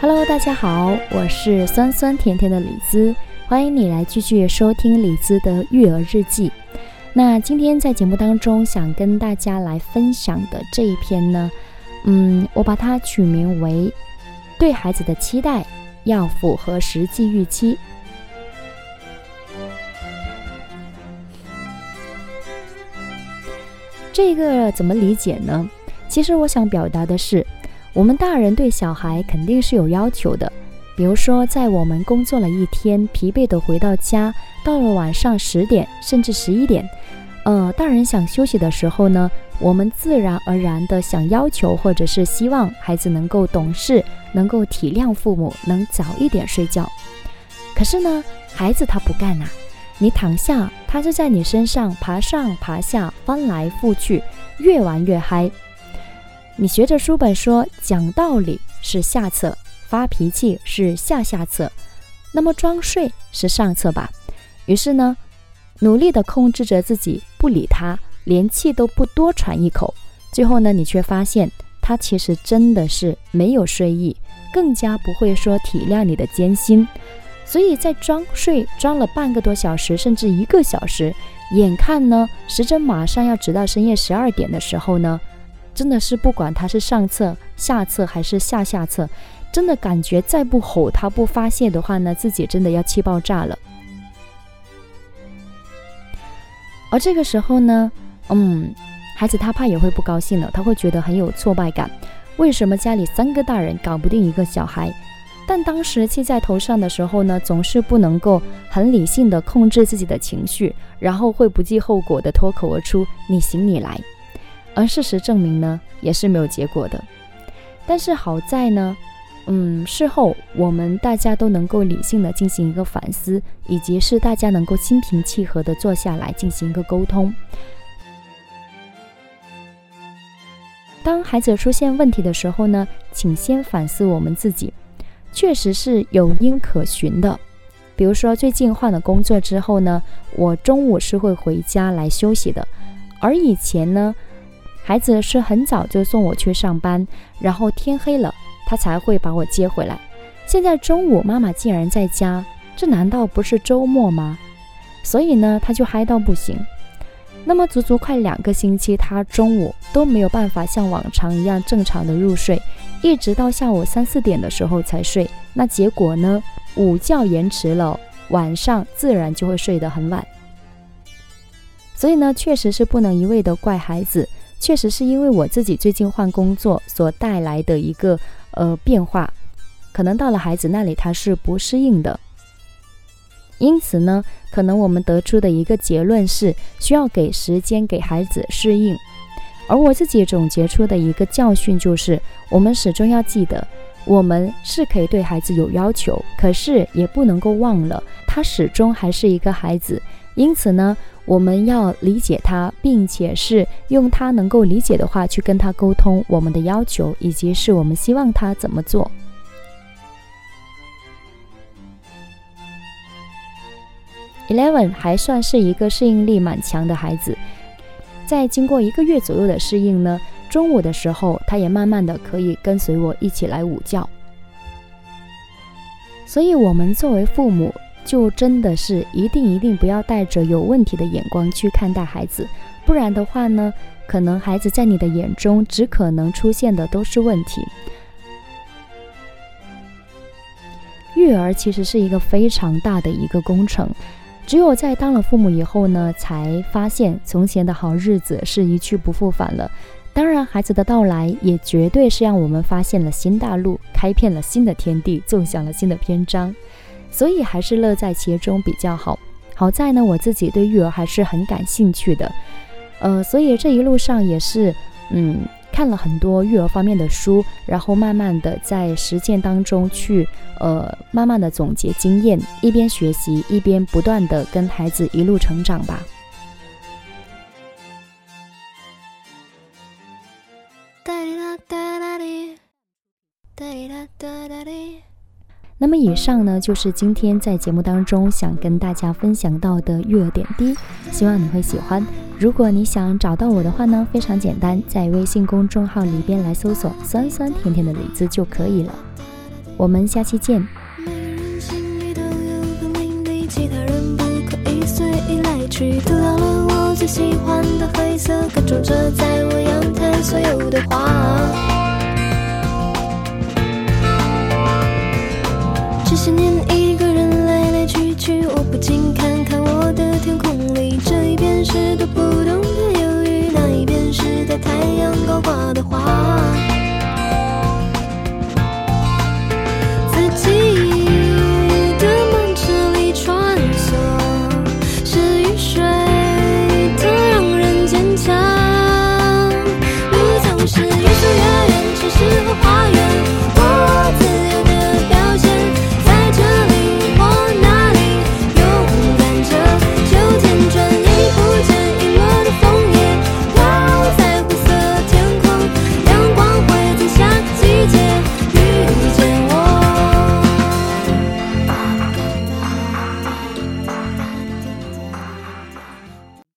Hello，大家好，我是酸酸甜甜的李子，欢迎你来继续收听李子的育儿日记。那今天在节目当中想跟大家来分享的这一篇呢，嗯，我把它取名为“对孩子的期待要符合实际预期”。这个怎么理解呢？其实我想表达的是。我们大人对小孩肯定是有要求的，比如说，在我们工作了一天，疲惫的回到家，到了晚上十点甚至十一点，呃，大人想休息的时候呢，我们自然而然的想要求或者是希望孩子能够懂事，能够体谅父母，能早一点睡觉。可是呢，孩子他不干呐，你躺下，他就在你身上爬上爬下，翻来覆去，越玩越嗨。你学着书本说讲道理是下策，发脾气是下下策，那么装睡是上策吧？于是呢，努力的控制着自己不理他，连气都不多喘一口。最后呢，你却发现他其实真的是没有睡意，更加不会说体谅你的艰辛。所以在装睡装了半个多小时，甚至一个小时，眼看呢时针马上要直到深夜十二点的时候呢。真的是不管他是上策、下策还是下下策，真的感觉再不吼他、不发泄的话呢，自己真的要气爆炸了。而这个时候呢，嗯，孩子他怕也会不高兴了，他会觉得很有挫败感。为什么家里三个大人搞不定一个小孩？但当时气在头上的时候呢，总是不能够很理性的控制自己的情绪，然后会不计后果的脱口而出：“你行你来。”而事实证明呢，也是没有结果的。但是好在呢，嗯，事后我们大家都能够理性的进行一个反思，以及是大家能够心平气和的坐下来进行一个沟通。当孩子出现问题的时候呢，请先反思我们自己，确实是有因可循的。比如说最近换了工作之后呢，我中午是会回家来休息的，而以前呢。孩子是很早就送我去上班，然后天黑了，他才会把我接回来。现在中午妈妈竟然在家，这难道不是周末吗？所以呢，他就嗨到不行。那么足足快两个星期，他中午都没有办法像往常一样正常的入睡，一直到下午三四点的时候才睡。那结果呢，午觉延迟了，晚上自然就会睡得很晚。所以呢，确实是不能一味的怪孩子。确实是因为我自己最近换工作所带来的一个呃变化，可能到了孩子那里他是不适应的，因此呢，可能我们得出的一个结论是需要给时间给孩子适应。而我自己总结出的一个教训就是，我们始终要记得，我们是可以对孩子有要求，可是也不能够忘了他始终还是一个孩子。因此呢，我们要理解他，并且是用他能够理解的话去跟他沟通我们的要求，以及是我们希望他怎么做。Eleven 还算是一个适应力蛮强的孩子，在经过一个月左右的适应呢，中午的时候他也慢慢的可以跟随我一起来午觉。所以，我们作为父母。就真的是一定一定不要带着有问题的眼光去看待孩子，不然的话呢，可能孩子在你的眼中只可能出现的都是问题。育儿其实是一个非常大的一个工程，只有在当了父母以后呢，才发现从前的好日子是一去不复返了。当然，孩子的到来也绝对是让我们发现了新大陆，开遍了新的天地，奏响了新的篇章。所以还是乐在其中比较好。好在呢，我自己对育儿还是很感兴趣的，呃，所以这一路上也是，嗯，看了很多育儿方面的书，然后慢慢的在实践当中去，呃，慢慢的总结经验，一边学习一边不断的跟孩子一路成长吧。那么以上呢，就是今天在节目当中想跟大家分享到的育儿点滴，希望你会喜欢。如果你想找到我的话呢，非常简单，在微信公众号里边来搜索“酸酸甜甜的李子”就可以了。我们下期见。每个人心里都有个秘密，其他人不可以随意来取。涂掉了我最喜欢的灰色，跟种着在我阳台所有的花。不禁看。